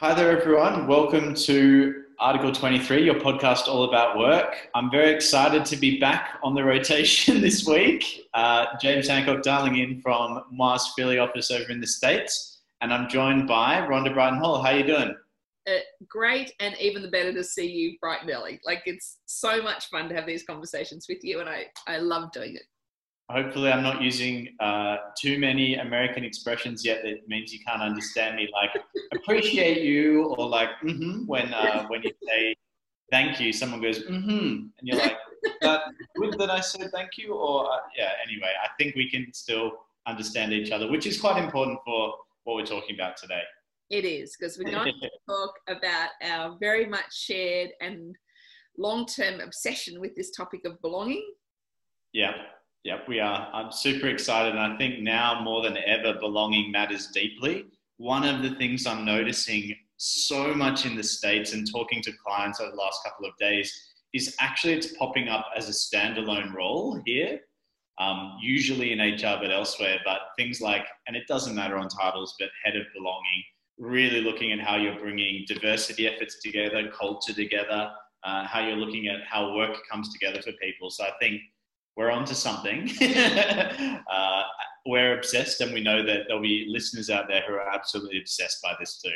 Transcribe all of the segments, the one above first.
Hi there, everyone. Welcome to Article 23, your podcast all about work. I'm very excited to be back on the rotation this week. Uh, James Hancock dialing in from Mars Philly office over in the States. And I'm joined by Rhonda Brighton Hall. How are you doing? Uh, great, and even the better to see you bright early. Like it's so much fun to have these conversations with you, and I, I love doing it hopefully I'm not using uh, too many American expressions yet that means you can't understand me like appreciate you or like mm-hmm when uh, when you say thank you someone goes mm-hmm and you're like that good that I said thank you or uh, yeah anyway I think we can still understand each other which is quite important for what we're talking about today. It is because we're going to talk about our very much shared and long-term obsession with this topic of belonging. Yeah yeah, we are. I'm super excited. And I think now more than ever, belonging matters deeply. One of the things I'm noticing so much in the States and talking to clients over the last couple of days is actually it's popping up as a standalone role here, um, usually in HR, but elsewhere. But things like, and it doesn't matter on titles, but head of belonging, really looking at how you're bringing diversity efforts together, culture together, uh, how you're looking at how work comes together for people. So I think we're onto something. uh, we're obsessed, and we know that there'll be listeners out there who are absolutely obsessed by this too.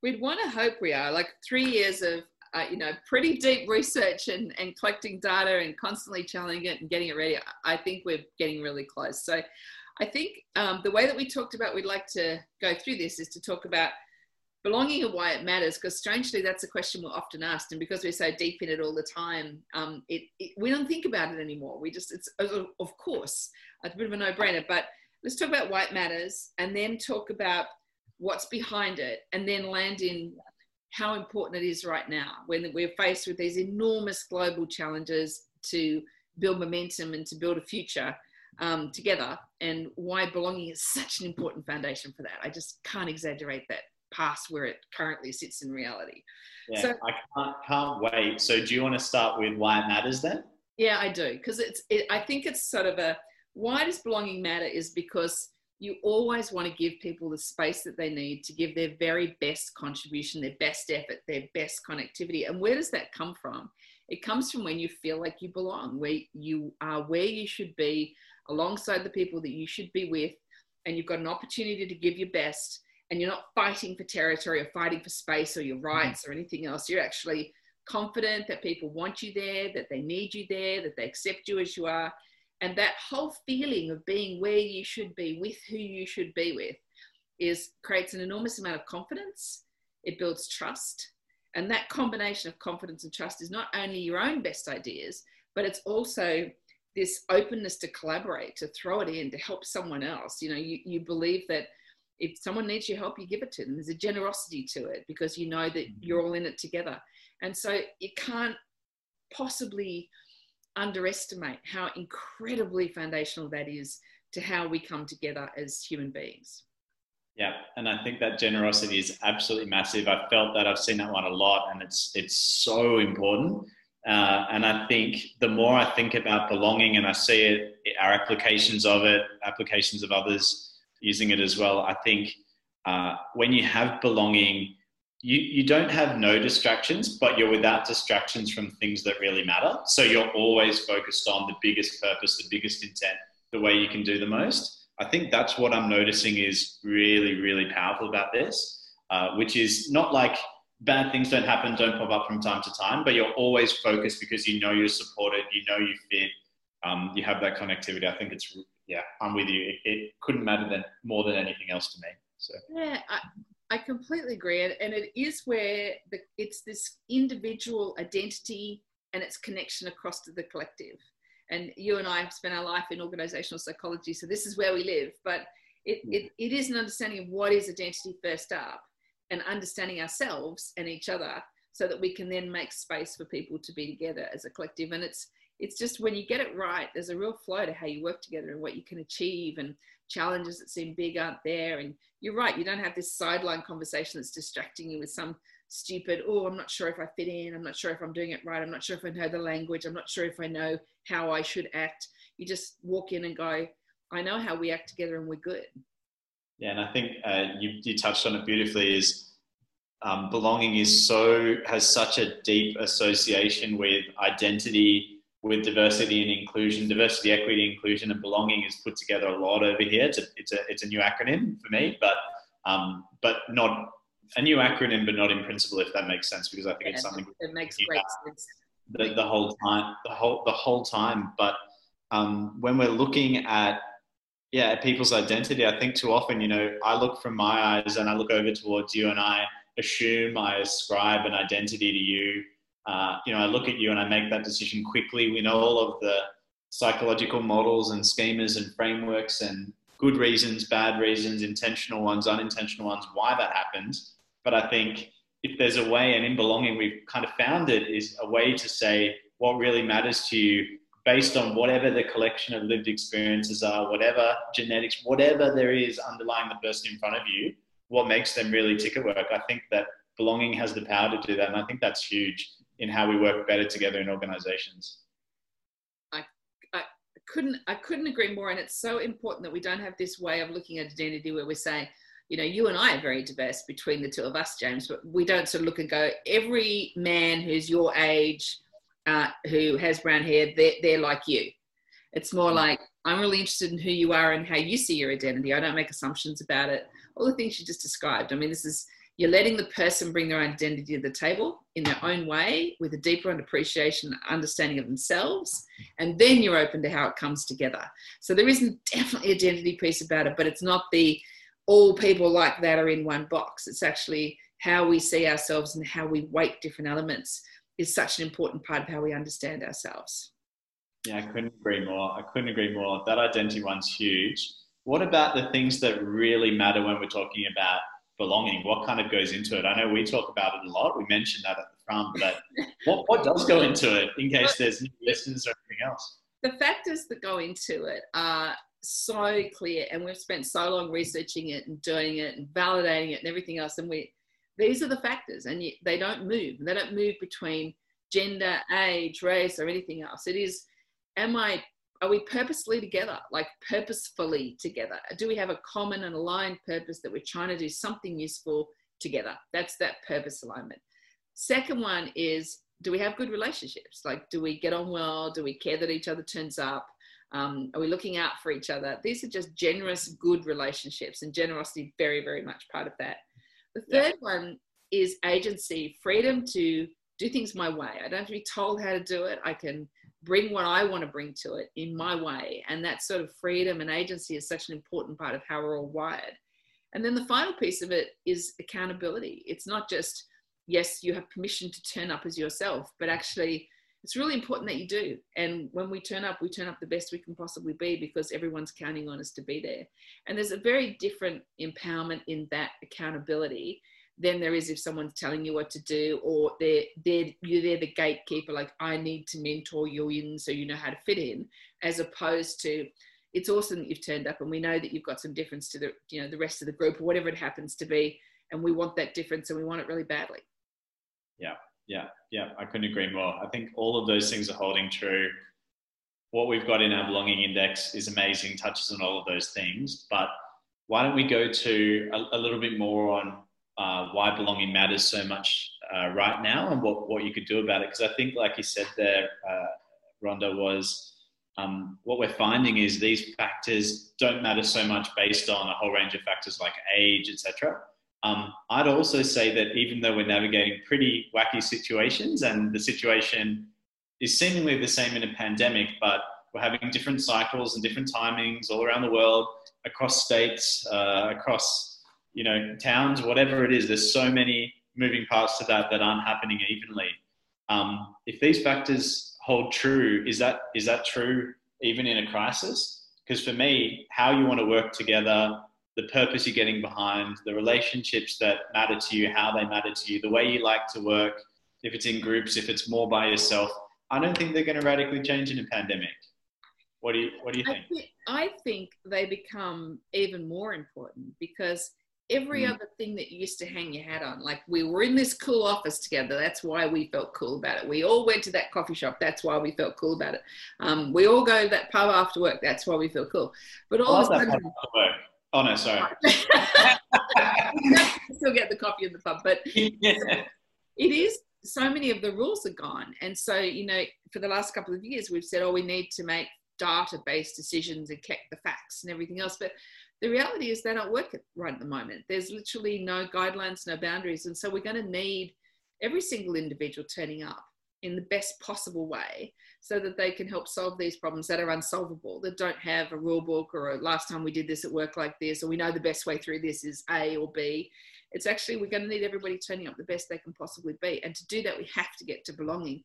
We'd want to hope we are. Like three years of uh, you know pretty deep research and, and collecting data and constantly challenging it and getting it ready. I think we're getting really close. So I think um, the way that we talked about we'd like to go through this is to talk about belonging and why it matters because strangely that's a question we're often asked and because we're so deep in it all the time um, it, it, we don't think about it anymore. We just it's of course it's a bit of a no-brainer but let's talk about why it matters and then talk about what's behind it and then land in how important it is right now when we're faced with these enormous global challenges to build momentum and to build a future um, together and why belonging is such an important foundation for that. I just can't exaggerate that past where it currently sits in reality. Yeah, so, I can't, can't wait. So, do you want to start with why it matters then? Yeah, I do. Because it's, it, I think it's sort of a why does belonging matter is because you always want to give people the space that they need to give their very best contribution, their best effort, their best connectivity. And where does that come from? It comes from when you feel like you belong, where you are where you should be, alongside the people that you should be with, and you've got an opportunity to give your best and you're not fighting for territory or fighting for space or your mm-hmm. rights or anything else. You're actually confident that people want you there, that they need you there, that they accept you as you are. And that whole feeling of being where you should be, with who you should be with, is creates an enormous amount of confidence. It builds trust. And that combination of confidence and trust is not only your own best ideas, but it's also this openness to collaborate, to throw it in, to help someone else. You know, you, you believe that if someone needs your help, you give it to them. There's a generosity to it because you know that mm-hmm. you're all in it together. And so you can't possibly underestimate how incredibly foundational that is to how we come together as human beings. Yeah, and I think that generosity is absolutely massive. I've felt that I've seen that one a lot, and it's it's so important. Uh, and I think the more I think about belonging, and I see it, our applications of it, applications of others, using it as well. I think uh, when you have belonging, you, you don't have no distractions, but you're without distractions from things that really matter. So you're always focused on the biggest purpose, the biggest intent, the way you can do the most. I think that's what I'm noticing is really, really powerful about this, uh, which is not like bad things don't happen, don't pop up from time to time, but you're always focused because you know you're supported, you know you fit, um, you have that connectivity. I think it's yeah, I'm with you. It, it, couldn't matter than more than anything else to me. So yeah, I, I completely agree, and, and it is where the, it's this individual identity and its connection across to the collective. And you and I have spent our life in organizational psychology, so this is where we live. But it, mm. it, it is an understanding of what is identity first up, and understanding ourselves and each other, so that we can then make space for people to be together as a collective. And it's it's just when you get it right, there's a real flow to how you work together and what you can achieve and challenges that seem big aren't there. And you're right, you don't have this sideline conversation that's distracting you with some stupid, oh, I'm not sure if I fit in, I'm not sure if I'm doing it right, I'm not sure if I know the language, I'm not sure if I know how I should act. You just walk in and go, I know how we act together and we're good. Yeah, and I think uh, you, you touched on it beautifully is um, belonging is so has such a deep association with identity, with diversity and inclusion. Diversity, equity, inclusion, and belonging is put together a lot over here. It's a it's a, it's a new acronym for me, but um, but not a new acronym, but not in principle, if that makes sense, because I think yeah, it's something it makes great sense. The, the whole time, the whole the whole time. But um, when we're looking at yeah people's identity, I think too often, you know, I look from my eyes and I look over towards you, and I assume I ascribe an identity to you. Uh, you know, I look at you and I make that decision quickly. We know all of the psychological models and schemas and frameworks and good reasons, bad reasons, intentional ones, unintentional ones, why that happens. But I think if there's a way, and in belonging, we've kind of found it, is a way to say what really matters to you based on whatever the collection of lived experiences are, whatever genetics, whatever there is underlying the person in front of you, what makes them really tick at work. I think that belonging has the power to do that. And I think that's huge in how we work better together in organizations couldn't I couldn't agree more. And it's so important that we don't have this way of looking at identity where we're saying, you know, you and I are very diverse between the two of us, James, but we don't sort of look and go, every man who's your age, uh, who has brown hair, they're, they're like you. It's more mm. like, I'm really interested in who you are and how you see your identity. I don't make assumptions about it. All the things you just described. I mean, this is you're letting the person bring their identity to the table in their own way with a deeper appreciation understanding of themselves and then you're open to how it comes together. So there isn't definitely a identity piece about it but it's not the all people like that are in one box. It's actually how we see ourselves and how we weight different elements is such an important part of how we understand ourselves. Yeah i couldn't agree more. I couldn't agree more. That identity one's huge. What about the things that really matter when we're talking about belonging? What kind of goes into it? I know we talk about it a lot. We mentioned that at the front, but what, what does go into it in case there's new listeners or anything else? The factors that go into it are so clear, and we've spent so long researching it and doing it and validating it and everything else. And we, these are the factors, and they don't move. They don't move between gender, age, race, or anything else. It is, am I are we purposely together? Like purposefully together? Do we have a common and aligned purpose that we're trying to do something useful together? That's that purpose alignment. Second one is do we have good relationships? Like do we get on well? Do we care that each other turns up? Um, are we looking out for each other? These are just generous good relationships and generosity very very much part of that. The third yeah. one is agency freedom to do things my way. I don't have to be told how to do it. I can bring what I want to bring to it in my way. And that sort of freedom and agency is such an important part of how we're all wired. And then the final piece of it is accountability. It's not just, yes, you have permission to turn up as yourself, but actually, it's really important that you do. And when we turn up, we turn up the best we can possibly be because everyone's counting on us to be there. And there's a very different empowerment in that accountability than there is if someone's telling you what to do or they're, they're you're there the gatekeeper like i need to mentor you in so you know how to fit in as opposed to it's awesome that you've turned up and we know that you've got some difference to the you know the rest of the group or whatever it happens to be and we want that difference and we want it really badly. Yeah. Yeah. Yeah. I couldn't agree more. I think all of those things are holding true. What we've got in our belonging index is amazing touches on all of those things but why don't we go to a, a little bit more on uh, why belonging matters so much uh, right now and what, what you could do about it. Because I think, like you said there, uh, Rhonda, was um, what we're finding is these factors don't matter so much based on a whole range of factors like age, etc. Um, I'd also say that even though we're navigating pretty wacky situations and the situation is seemingly the same in a pandemic, but we're having different cycles and different timings all around the world, across states, uh, across you know, towns, whatever it is, there's so many moving parts to that that aren't happening evenly. Um, if these factors hold true, is that is that true even in a crisis? Because for me, how you want to work together, the purpose you're getting behind, the relationships that matter to you, how they matter to you, the way you like to work, if it's in groups, if it's more by yourself, I don't think they're going to radically change in a pandemic. What do you What do you think? I, th- I think they become even more important because every mm. other thing that you used to hang your hat on. Like we were in this cool office together. That's why we felt cool about it. We all went to that coffee shop. That's why we felt cool about it. Um, we all go to that pub after work. That's why we feel cool. But all of pub after. Oh no, sorry. Still get the coffee in the pub, but yeah. it is so many of the rules are gone. And so, you know, for the last couple of years, we've said, oh, we need to make data based decisions and check the facts and everything else. But the reality is they don't work right at the moment. There's literally no guidelines, no boundaries. And so we're going to need every single individual turning up in the best possible way so that they can help solve these problems that are unsolvable, that don't have a rule book or a last time we did this at work like this, or we know the best way through this is A or B. It's actually, we're going to need everybody turning up the best they can possibly be. And to do that, we have to get to belonging.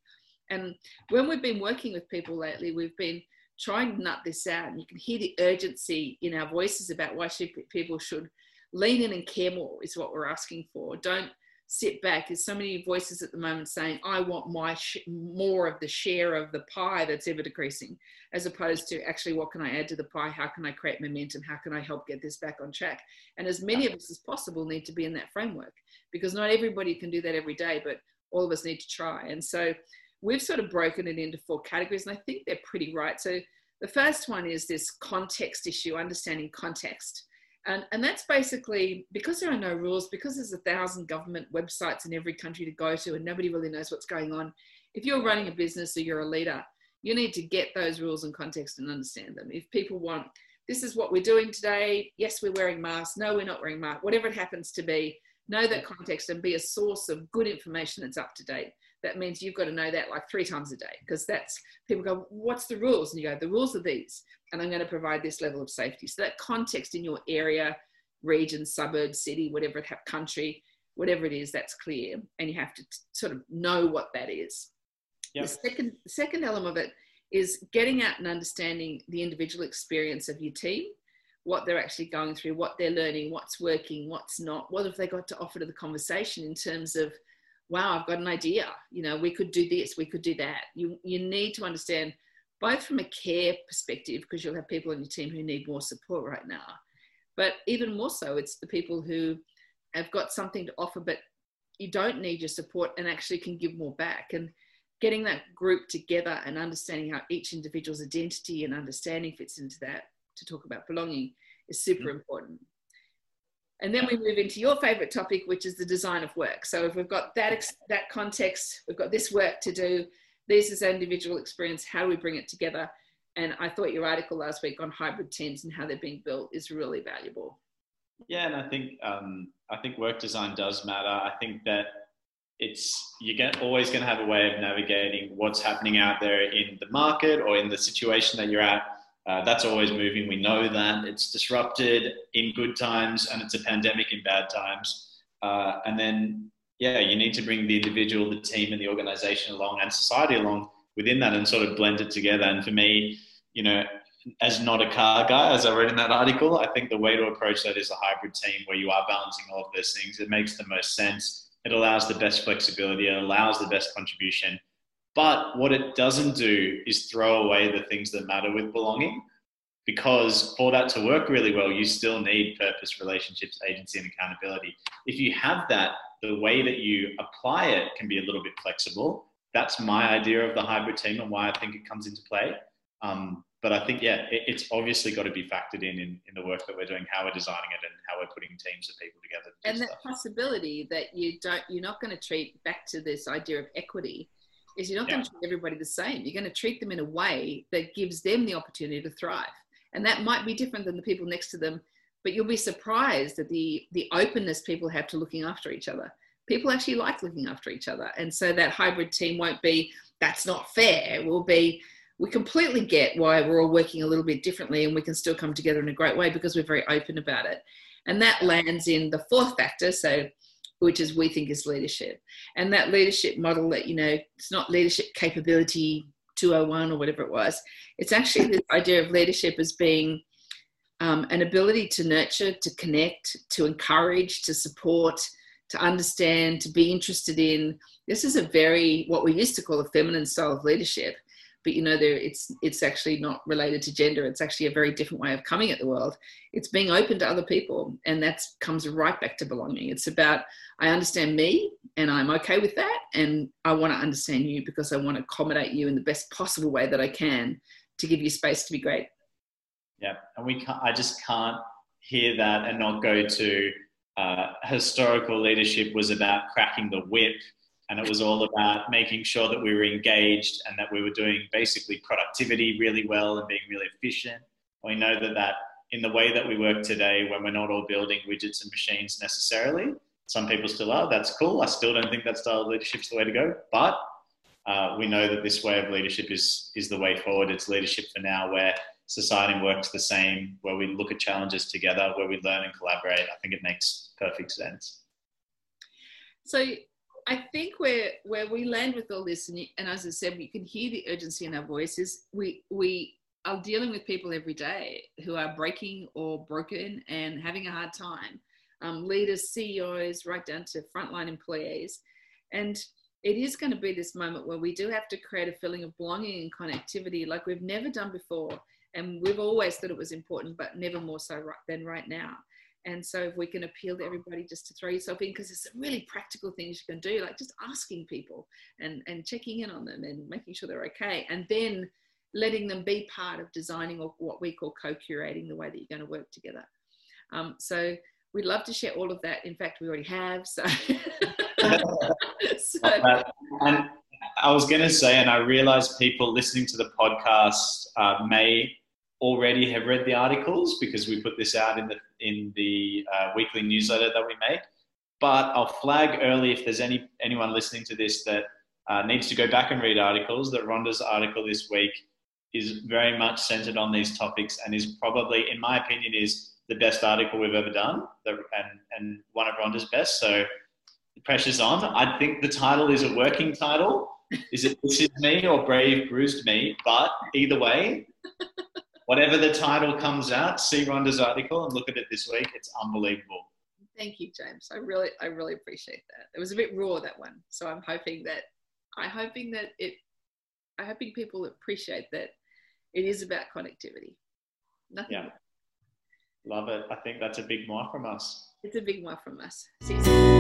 And when we've been working with people lately, we've been trying to nut this out. And you can hear the urgency in our voices about why people should lean in and care more, is what we're asking for. Don't sit back. There's so many voices at the moment saying, I want my sh- more of the share of the pie that's ever decreasing, as opposed to actually, what can I add to the pie? How can I create momentum? How can I help get this back on track? And as many of us as possible need to be in that framework because not everybody can do that every day, but all of us need to try. And so we've sort of broken it into four categories, and I think they're pretty right. So the first one is this context issue, understanding context. And, and that's basically because there are no rules, because there's a thousand government websites in every country to go to and nobody really knows what's going on. If you're running a business or you're a leader, you need to get those rules and context and understand them. If people want, this is what we're doing today, yes, we're wearing masks, no, we're not wearing masks, whatever it happens to be, know that context and be a source of good information that's up to date. That means you've got to know that like three times a day because that's people go, What's the rules? And you go, The rules are these and I'm going to provide this level of safety. So that context in your area, region, suburb, city, whatever it has, country, whatever it is, that's clear, and you have to t- sort of know what that is. Yep. The second, the second element of it is getting out and understanding the individual experience of your team, what they're actually going through, what they're learning, what's working, what's not, what have they got to offer to the conversation in terms of, wow, I've got an idea, you know, we could do this, we could do that. You you need to understand both from a care perspective, because you'll have people on your team who need more support right now, but even more so, it's the people who have got something to offer, but you don't need your support and actually can give more back. And getting that group together and understanding how each individual's identity and understanding fits into that to talk about belonging is super mm-hmm. important. And then we move into your favorite topic, which is the design of work. So if we've got that, that context, we've got this work to do, this is an individual experience. How do we bring it together? And I thought your article last week on hybrid teams and how they're being built is really valuable. Yeah, and I think um, I think work design does matter. I think that it's you're always going to have a way of navigating what's happening out there in the market or in the situation that you're at. Uh, that's always moving. We know that it's disrupted in good times and it's a pandemic in bad times. Uh, and then yeah, you need to bring the individual, the team, and the organization along and society along within that and sort of blend it together. And for me, you know, as not a car guy, as I read in that article, I think the way to approach that is a hybrid team where you are balancing all of those things. It makes the most sense. It allows the best flexibility. It allows the best contribution. But what it doesn't do is throw away the things that matter with belonging because for that to work really well, you still need purpose, relationships, agency, and accountability. If you have that, the way that you apply it can be a little bit flexible. That's my idea of the hybrid team and why I think it comes into play. Um, but I think, yeah, it, it's obviously got to be factored in, in in the work that we're doing, how we're designing it, and how we're putting teams of people together. To and that stuff. possibility that you don't, you're not going to treat back to this idea of equity, is you're not yeah. going to treat everybody the same. You're going to treat them in a way that gives them the opportunity to thrive, and that might be different than the people next to them but you'll be surprised at the the openness people have to looking after each other people actually like looking after each other and so that hybrid team won't be that's not fair it will be we completely get why we're all working a little bit differently and we can still come together in a great way because we're very open about it and that lands in the fourth factor so which is we think is leadership. And that leadership model that you know it's not leadership capability 201 or whatever it was. It's actually this idea of leadership as being um, an ability to nurture, to connect, to encourage, to support, to understand, to be interested in. This is a very what we used to call a feminine style of leadership, but you know, there it's it's actually not related to gender. It's actually a very different way of coming at the world. It's being open to other people, and that comes right back to belonging. It's about I understand me, and I'm okay with that, and I want to understand you because I want to accommodate you in the best possible way that I can to give you space to be great. Yeah, and we can't. I just can't hear that and not go to uh, historical leadership was about cracking the whip and it was all about making sure that we were engaged and that we were doing basically productivity really well and being really efficient. We know that that in the way that we work today, when we're not all building widgets and machines necessarily, some people still are. That's cool. I still don't think that style of leadership is the way to go, but uh, we know that this way of leadership is is the way forward. It's leadership for now, where society works the same, where we look at challenges together, where we learn and collaborate. I think it makes perfect sense. So I think where where we land with all this, and, and as I said, you can hear the urgency in our voices. We we are dealing with people every day who are breaking or broken and having a hard time. Um, leaders, CEOs, right down to frontline employees, and it is going to be this moment where we do have to create a feeling of belonging and connectivity like we've never done before. And we've always thought it was important, but never more so right, than right now. And so if we can appeal to everybody just to throw yourself in, because there's some really practical things you can do, like just asking people and, and checking in on them and making sure they're okay. And then letting them be part of designing or what we call co-curating the way that you're going to work together. Um, so we'd love to share all of that. In fact, we already have. So, so. and I was going to say, and I realize people listening to the podcast uh, may already have read the articles because we put this out in the in the uh, weekly newsletter that we make. But I'll flag early if there's any anyone listening to this that uh, needs to go back and read articles. That Rhonda's article this week is very much centered on these topics and is probably, in my opinion, is the best article we've ever done, and and one of Rhonda's best. So the pressure's on. I think the title is a working title. Is it This Is Me or Brave Bruised Me? But either way, whatever the title comes out, see Rhonda's article and look at it this week. It's unbelievable. Thank you, James. I really, I really appreciate that. It was a bit raw that one, so I'm hoping that, I'm hoping that it, I'm hoping people appreciate that it is about connectivity. Nothing. Yeah. More. Love it. I think that's a big more from us. It's a big more from us. See